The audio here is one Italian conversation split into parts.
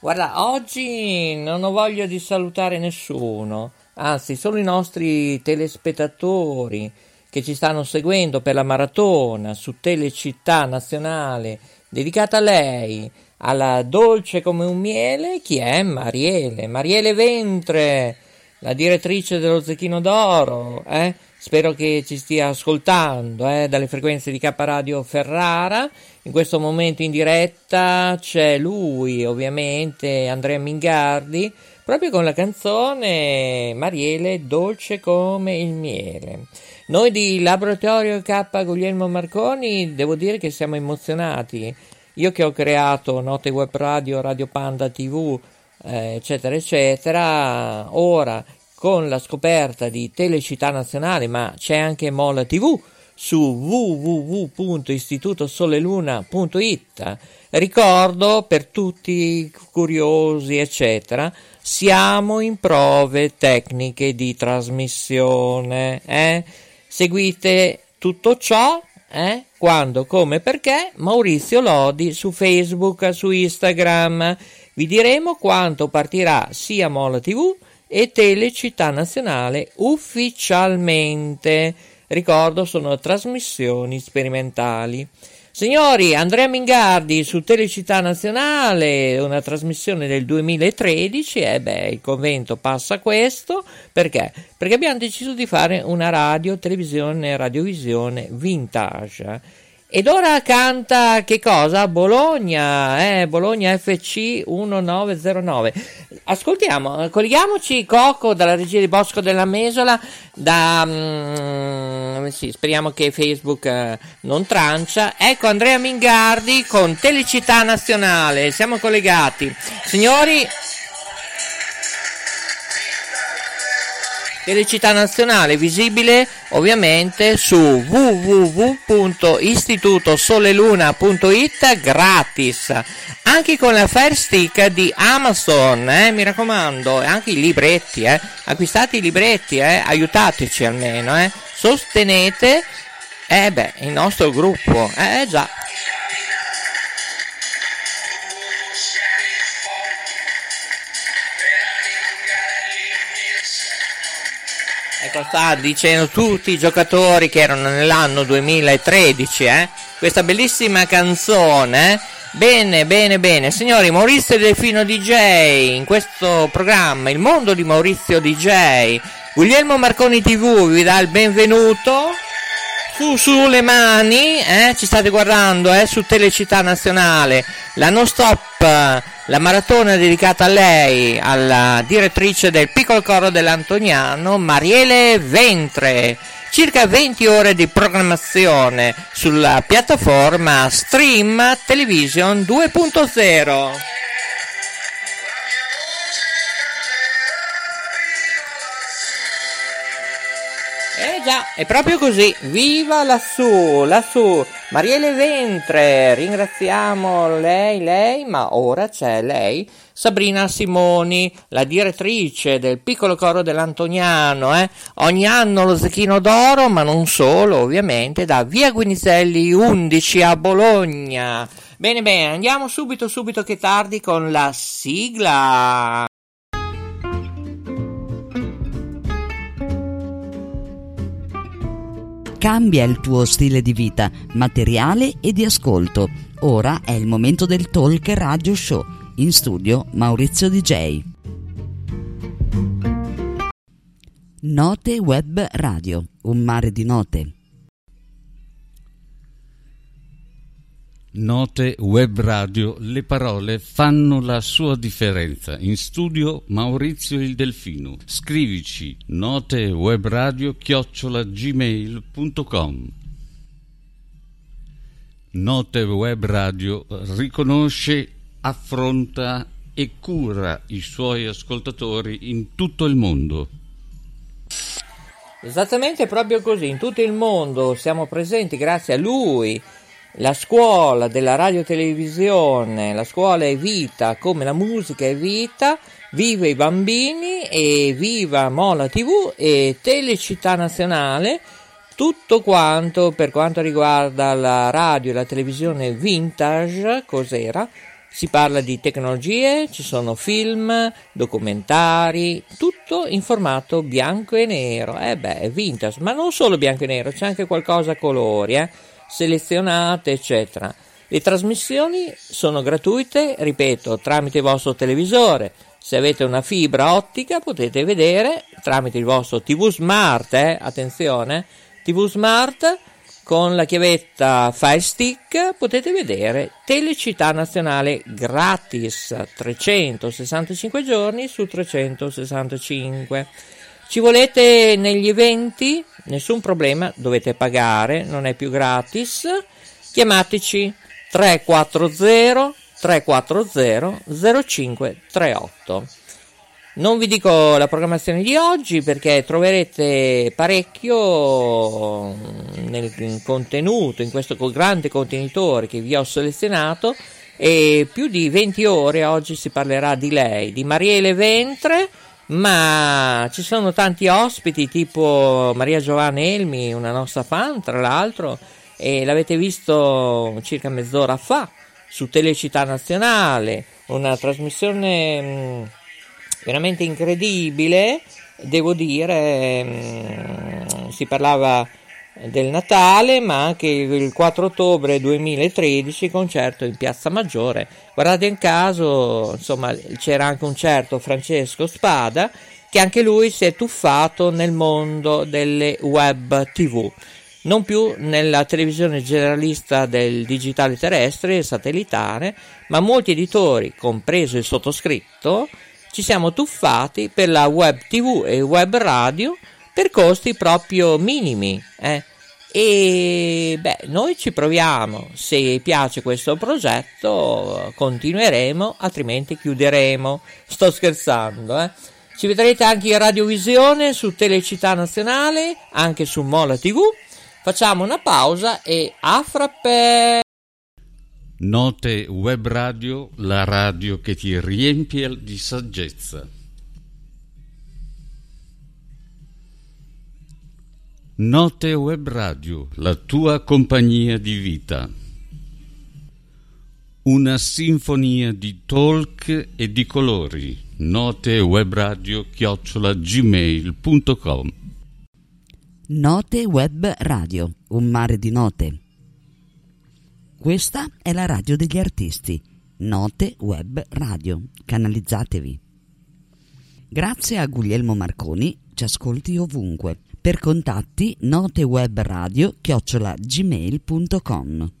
Guarda, oggi non ho voglia di salutare nessuno, anzi solo i nostri telespettatori che ci stanno seguendo per la maratona su Telecittà Nazionale dedicata a lei, alla dolce come un miele, chi è? Mariele, Mariele Ventre, la direttrice dello Zecchino d'Oro, eh? Spero che ci stia ascoltando eh, dalle frequenze di K Radio Ferrara. In questo momento in diretta c'è lui, ovviamente, Andrea Mingardi, proprio con la canzone Mariele dolce come il miele. Noi di Laboratorio K Guglielmo Marconi devo dire che siamo emozionati. Io che ho creato Note Web Radio, Radio Panda TV, eh, eccetera, eccetera, ora con la scoperta di Telecittà Nazionale, ma c'è anche Mola TV su www.istitutosoleluna.it. Ricordo per tutti curiosi, eccetera, siamo in prove tecniche di trasmissione. Eh? Seguite tutto ciò eh? quando, come, perché Maurizio Lodi su Facebook, su Instagram. Vi diremo quanto partirà sia Mola TV e Telecittà Nazionale ufficialmente. Ricordo, sono trasmissioni sperimentali. Signori, Andrea Mingardi su Telecittà Nazionale, una trasmissione del 2013, e eh beh, il convento passa questo, perché? Perché abbiamo deciso di fare una radio, televisione, radiovisione vintage ed ora canta che cosa? Bologna, eh, Bologna FC 1909. Ascoltiamo, colleghiamoci Coco dalla regia di Bosco della Mesola, da, mm, sì, speriamo che Facebook eh, non trancia. Ecco Andrea Mingardi con Telecità Nazionale, siamo collegati. Signori, Felicità Nazionale visibile ovviamente su www.istitutosoleluna.it gratis anche con la Fire Stick di Amazon eh, mi raccomando anche i libretti eh. acquistate i libretti eh. aiutateci almeno eh. sostenete eh beh, il nostro gruppo eh già sta dicendo tutti i giocatori che erano nell'anno 2013, eh? Questa bellissima canzone. Bene, bene, bene. Signori, Maurizio Delfino DJ, in questo programma, il mondo di Maurizio DJ. Guglielmo Marconi TV vi dà il benvenuto. Su, su le mani, eh? Ci state guardando, eh? Su Telecittà Nazionale. La non stop la maratona dedicata a lei, alla direttrice del piccolo coro dell'Antoniano, Mariele Ventre. Circa 20 ore di programmazione sulla piattaforma Stream Television 2.0. Eh già, è proprio così. Viva lassù, lassù. Mariele Ventre, ringraziamo lei, lei, ma ora c'è lei, Sabrina Simoni, la direttrice del piccolo coro dell'Antoniano. Eh? Ogni anno lo Zecchino d'Oro, ma non solo, ovviamente, da via Guinizelli 11 a Bologna. Bene, bene, andiamo subito, subito che tardi con la sigla. Cambia il tuo stile di vita, materiale e di ascolto. Ora è il momento del Talk Radio Show. In studio Maurizio DJ. Note Web Radio, un mare di note. Note Web Radio, le parole fanno la sua differenza. In studio Maurizio il Delfino. Scrivici notewebradio chiocciolagmail.com Note Web Radio riconosce, affronta e cura i suoi ascoltatori in tutto il mondo. Esattamente proprio così, in tutto il mondo siamo presenti grazie a lui la scuola della radiotelevisione, la scuola è vita, come la musica è vita, Viva i bambini e viva Mola TV e Telecittà Nazionale. Tutto quanto per quanto riguarda la radio e la televisione vintage, cos'era? Si parla di tecnologie, ci sono film, documentari, tutto in formato bianco e nero. Eh beh, è vintage, ma non solo bianco e nero, c'è anche qualcosa a colori, eh? Selezionate, eccetera. Le trasmissioni sono gratuite, ripeto, tramite il vostro televisore. Se avete una fibra ottica potete vedere tramite il vostro TV Smart, eh? attenzione, TV Smart con la chiavetta Fire Stick potete vedere Telecittà Nazionale gratis 365 giorni su 365. Ci volete negli eventi? Nessun problema, dovete pagare, non è più gratis. Chiamateci 340 340 0538. Non vi dico la programmazione di oggi perché troverete parecchio nel contenuto, in questo grande contenitore che vi ho selezionato e più di 20 ore oggi si parlerà di lei, di Mariele Ventre, ma ci sono tanti ospiti tipo Maria Giovanna Elmi, una nostra fan tra l'altro, e l'avete visto circa mezz'ora fa su Telecittà Nazionale, una trasmissione veramente incredibile, devo dire, mm, si parlava del Natale, ma anche il 4 ottobre 2013 concerto in Piazza Maggiore. Guardate in caso, insomma, c'era anche un certo Francesco Spada che anche lui si è tuffato nel mondo delle web TV. Non più nella televisione generalista del digitale terrestre e satellitare, ma molti editori, compreso il sottoscritto, ci siamo tuffati per la web tv e web radio per costi proprio minimi. Eh. E beh, noi ci proviamo, se piace questo progetto continueremo, altrimenti chiuderemo. Sto scherzando, eh. Ci vedrete anche in radiovisione su Telecittà Nazionale, anche su Mola TV. Facciamo una pausa e a frappè! Note Web Radio, la radio che ti riempie di saggezza. Note Web Radio, la tua compagnia di vita. Una sinfonia di talk e di colori. Note Web Radio chiocciola gmail.com Note Web Radio, un mare di note questa è la radio degli artisti, Note Web Radio. Canalizzatevi. Grazie a Guglielmo Marconi, ci ascolti ovunque. Per contatti notewebradio chiocciola gmail.com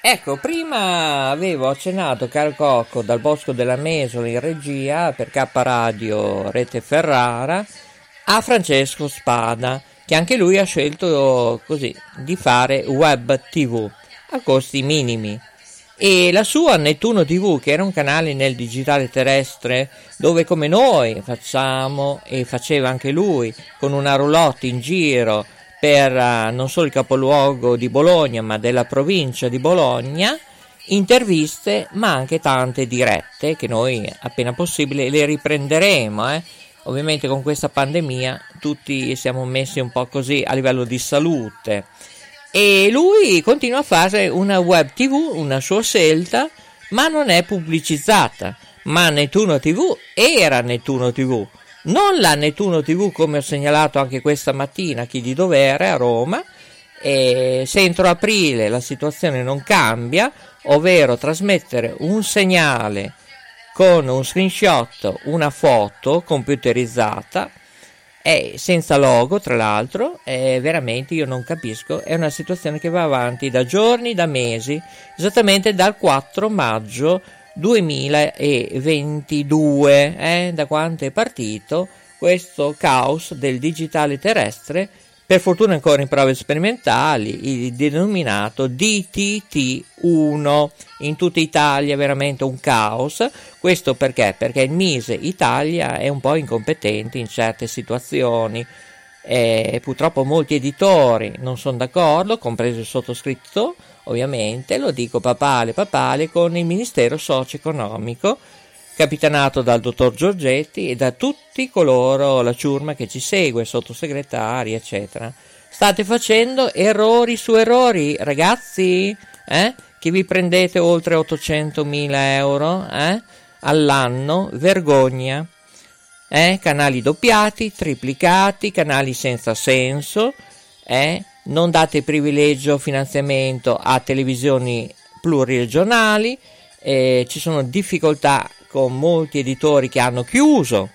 Ecco, prima avevo accennato, caro Cocco, dal Bosco della Mesola in regia per K Radio Rete Ferrara a Francesco Spada che anche lui ha scelto così di fare web tv a costi minimi e la sua Nettuno TV che era un canale nel digitale terrestre dove come noi facciamo e faceva anche lui con una roulotte in giro per uh, non solo il capoluogo di Bologna ma della provincia di Bologna interviste ma anche tante dirette che noi appena possibile le riprenderemo eh. Ovviamente con questa pandemia tutti siamo messi un po' così a livello di salute e lui continua a fare una web tv, una sua scelta, ma non è pubblicizzata. Ma Nettuno TV era Nettuno TV, non la Nettuno TV come ho segnalato anche questa mattina, chi di dovere a Roma. E se entro aprile la situazione non cambia, ovvero trasmettere un segnale con un screenshot, una foto computerizzata e senza logo tra l'altro è veramente io non capisco è una situazione che va avanti da giorni da mesi esattamente dal 4 maggio 2022 eh, da quanto è partito questo caos del digitale terrestre per fortuna ancora in prove sperimentali, il denominato DTT1 in tutta Italia, veramente un caos. Questo perché? Perché il Mise Italia è un po' incompetente in certe situazioni. E purtroppo molti editori non sono d'accordo, compreso il sottoscritto, ovviamente, lo dico papale papale con il Ministero socio-economico capitanato dal dottor Giorgetti e da tutti coloro, la ciurma che ci segue, sottosegretari, eccetera. State facendo errori su errori, ragazzi, eh? che vi prendete oltre 800.000 euro eh? all'anno, vergogna. Eh? Canali doppiati, triplicati, canali senza senso, eh? non date privilegio finanziamento a televisioni pluriregionali, eh, ci sono difficoltà con molti editori che hanno chiuso,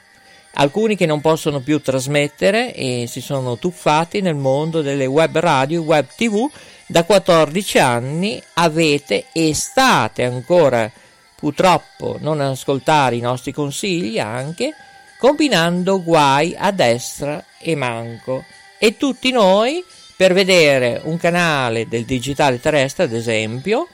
alcuni che non possono più trasmettere e si sono tuffati nel mondo delle web radio, web tv. Da 14 anni avete e state ancora purtroppo non ascoltare i nostri consigli anche combinando guai a destra e manco e tutti noi per vedere un canale del digitale terrestre, ad esempio,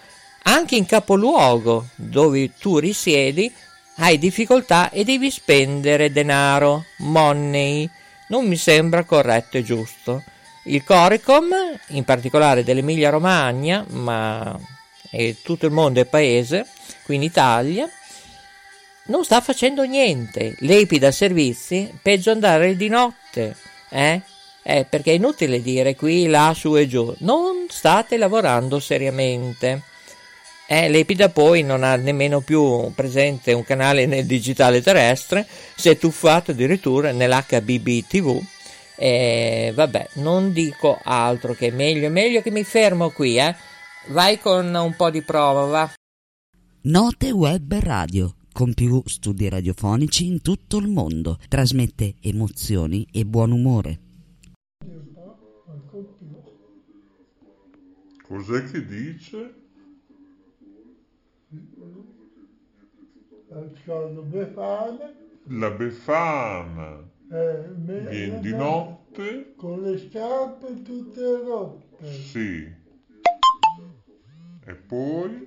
anche in capoluogo dove tu risiedi, hai difficoltà e devi spendere denaro, money. Non mi sembra corretto e giusto. Il Corecom, in particolare dell'Emilia Romagna, ma tutto il mondo è paese, qui in Italia, non sta facendo niente. L'EPI da servizi, peggio andare di notte, eh? Eh, perché è inutile dire qui, là, su e giù. Non state lavorando seriamente. Eh, L'Epida poi non ha nemmeno più presente un canale nel digitale terrestre, si è tuffato addirittura nell'HBB TV. Eh, vabbè, non dico altro che meglio, meglio che mi fermo qui, eh. Vai con un po' di prova, va. Note Web Radio, con più studi radiofonici in tutto il mondo, trasmette emozioni e buon umore. Cos'è che dice? La Befana. La Befana. Eh, Viene di notte. Con le scarpe tutte rotte. Sì. E poi?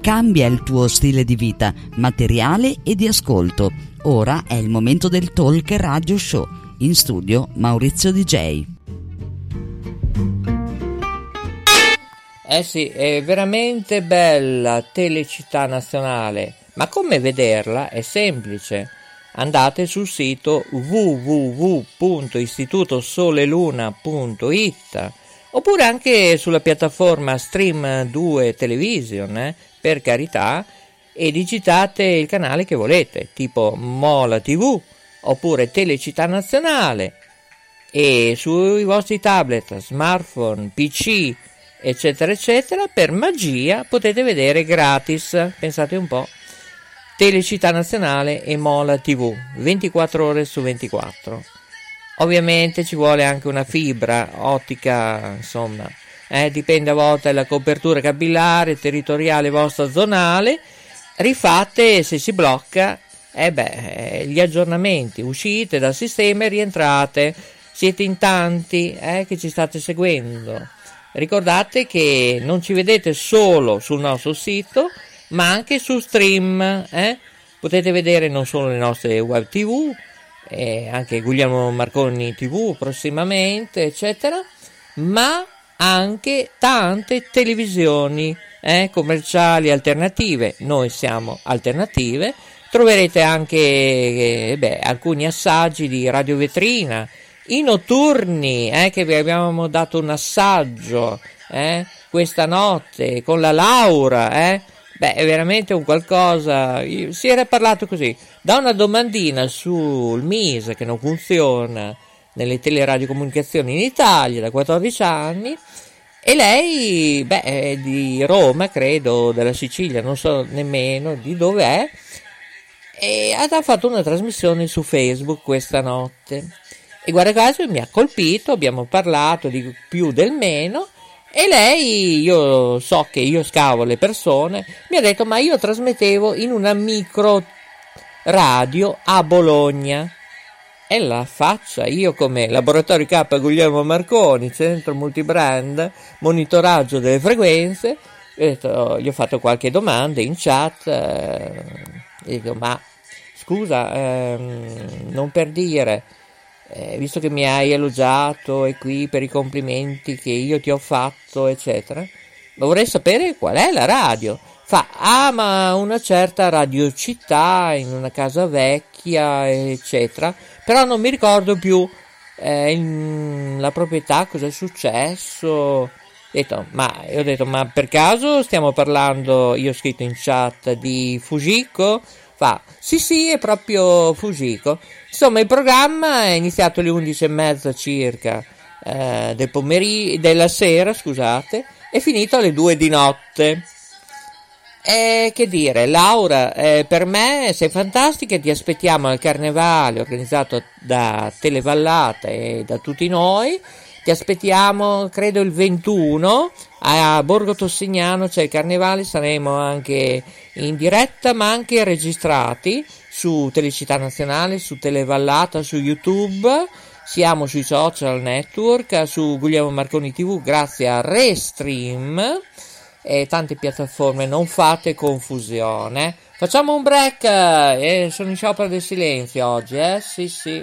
Cambia il tuo stile di vita, materiale e di ascolto. Ora è il momento del Talk Radio Show. In studio Maurizio DJ. Eh sì, è veramente bella Telecittà Nazionale, ma come vederla? È semplice. Andate sul sito www.istitutosoleluna.it oppure anche sulla piattaforma Stream 2 Television, eh, per carità, e digitate il canale che volete, tipo Mola TV oppure Telecittà Nazionale. E sui vostri tablet, smartphone, PC, eccetera, eccetera, per magia potete vedere gratis, pensate un po', Telecittà Nazionale e Mola TV, 24 ore su 24. Ovviamente ci vuole anche una fibra ottica, insomma, eh, dipende a volte dalla copertura capillare, territoriale vostra zonale, rifate se si blocca, eh beh, gli aggiornamenti, uscite dal sistema e rientrate, siete in tanti eh, che ci state seguendo Ricordate che non ci vedete solo sul nostro sito, ma anche su stream. Eh? Potete vedere non solo le nostre web tv, eh, anche Guglielmo Marconi TV prossimamente, eccetera, ma anche tante televisioni eh, commerciali alternative. Noi siamo alternative. Troverete anche eh, beh, alcuni assaggi di Radio Vetrina i notturni, eh, che vi abbiamo dato un assaggio eh, questa notte con la Laura, eh, beh, è veramente un qualcosa. Si era parlato così da una domandina sul MISE che non funziona nelle teleradiocomunicazioni in Italia da 14 anni. E lei, beh, è di Roma, credo, della Sicilia, non so nemmeno di dove è. E ha fatto una trasmissione su Facebook questa notte. E guarda caso mi ha colpito, abbiamo parlato di più del meno e lei, io so che io scavo le persone, mi ha detto ma io trasmettevo in una micro radio a Bologna. E la faccia, io come laboratorio K Guglielmo Marconi, centro multibrand, monitoraggio delle frequenze, detto, gli ho fatto qualche domanda in chat, eh, dico ma scusa, ehm, non per dire, eh, visto che mi hai elogiato e qui per i complimenti che io ti ho fatto, eccetera, vorrei sapere qual è la radio. Fa, ah, ma una certa radio città in una casa vecchia, eccetera, però non mi ricordo più eh, la proprietà, cosa è successo. Detto, ma, ho detto, ma per caso stiamo parlando, io ho scritto in chat di Fujiko? Fa, sì sì, è proprio Fujiko. Insomma, il programma è iniziato alle 11.30 circa eh, del pomeriggio, della sera, scusate, è finito alle 2 di notte. E che dire, Laura, eh, per me sei fantastica ti aspettiamo al carnevale organizzato da Televallata e da tutti noi. Ti aspettiamo, credo, il 21 a Borgo Tossignano c'è il carnevale, saremo anche in diretta ma anche registrati su Telecità Nazionale, su Televallata, su YouTube. Siamo sui social network, su Guglielmo Marconi TV grazie a Restream e tante piattaforme, non fate confusione. Facciamo un break, eh, sono in sciopero del silenzio oggi, eh? Sì, sì.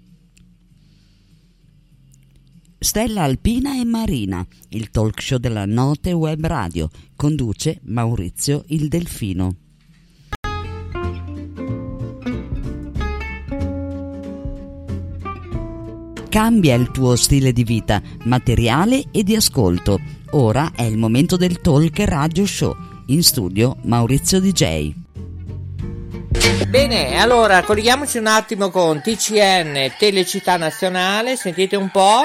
Stella Alpina e Marina, il talk show della Note Web Radio, conduce Maurizio il Delfino. Cambia il tuo stile di vita, materiale e di ascolto. Ora è il momento del Talk Radio Show. In studio Maurizio DJ. Bene, allora colleghiamoci un attimo con TCN Telecittà Nazionale, sentite un po'.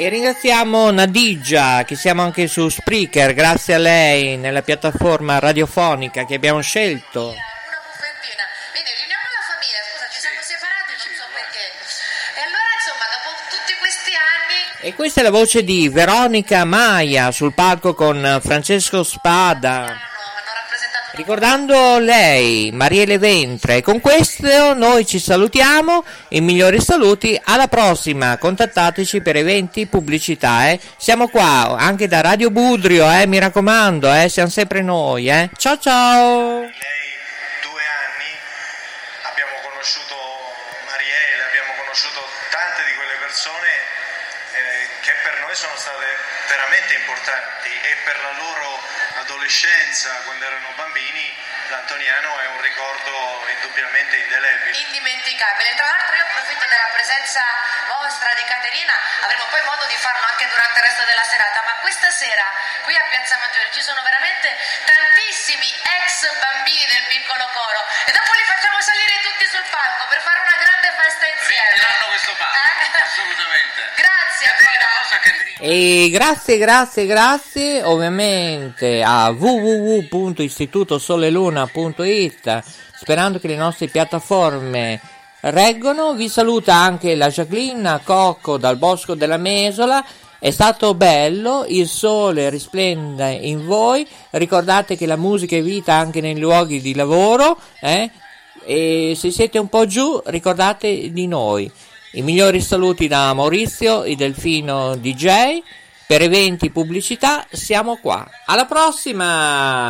E ringraziamo Nadigia, che siamo anche su Spreaker, grazie a lei nella piattaforma radiofonica che abbiamo scelto. E E questa è la voce di Veronica Maia sul palco con Francesco Spada. Ricordando lei, Mariele Ventre, con questo noi ci salutiamo, i migliori saluti, alla prossima, contattateci per eventi, pubblicità, eh. siamo qua anche da Radio Budrio, eh, mi raccomando, eh, siamo sempre noi, eh. ciao ciao! sono state veramente importanti e per la loro adolescenza, quando erano bambini, l'Antoniano è un ricordo indubbiamente indelebile. Indimenticabile. Tra l'altro io approfitto della presenza vostra di Caterina, avremo poi modo di farlo anche durante il resto della serata, ma questa sera qui a Piazza Maggiore ci sono veramente tantissimi ex bambini del piccolo coro e dopo li facciamo salire tutti sul palco per fare una grande festa insieme. Riempiranno questo palco, Eh? assolutamente. Grazie Caterina? E grazie, grazie, grazie ovviamente a www.istitutosoleluna.it sperando che le nostre piattaforme reggono. Vi saluta anche la Jacqueline Cocco dal Bosco della Mesola. È stato bello, il sole risplende in voi. Ricordate che la musica è vita anche nei luoghi di lavoro. eh? E se siete un po' giù, ricordate di noi. I migliori saluti da Maurizio, il Delfino DJ. Per eventi pubblicità siamo qua. Alla prossima!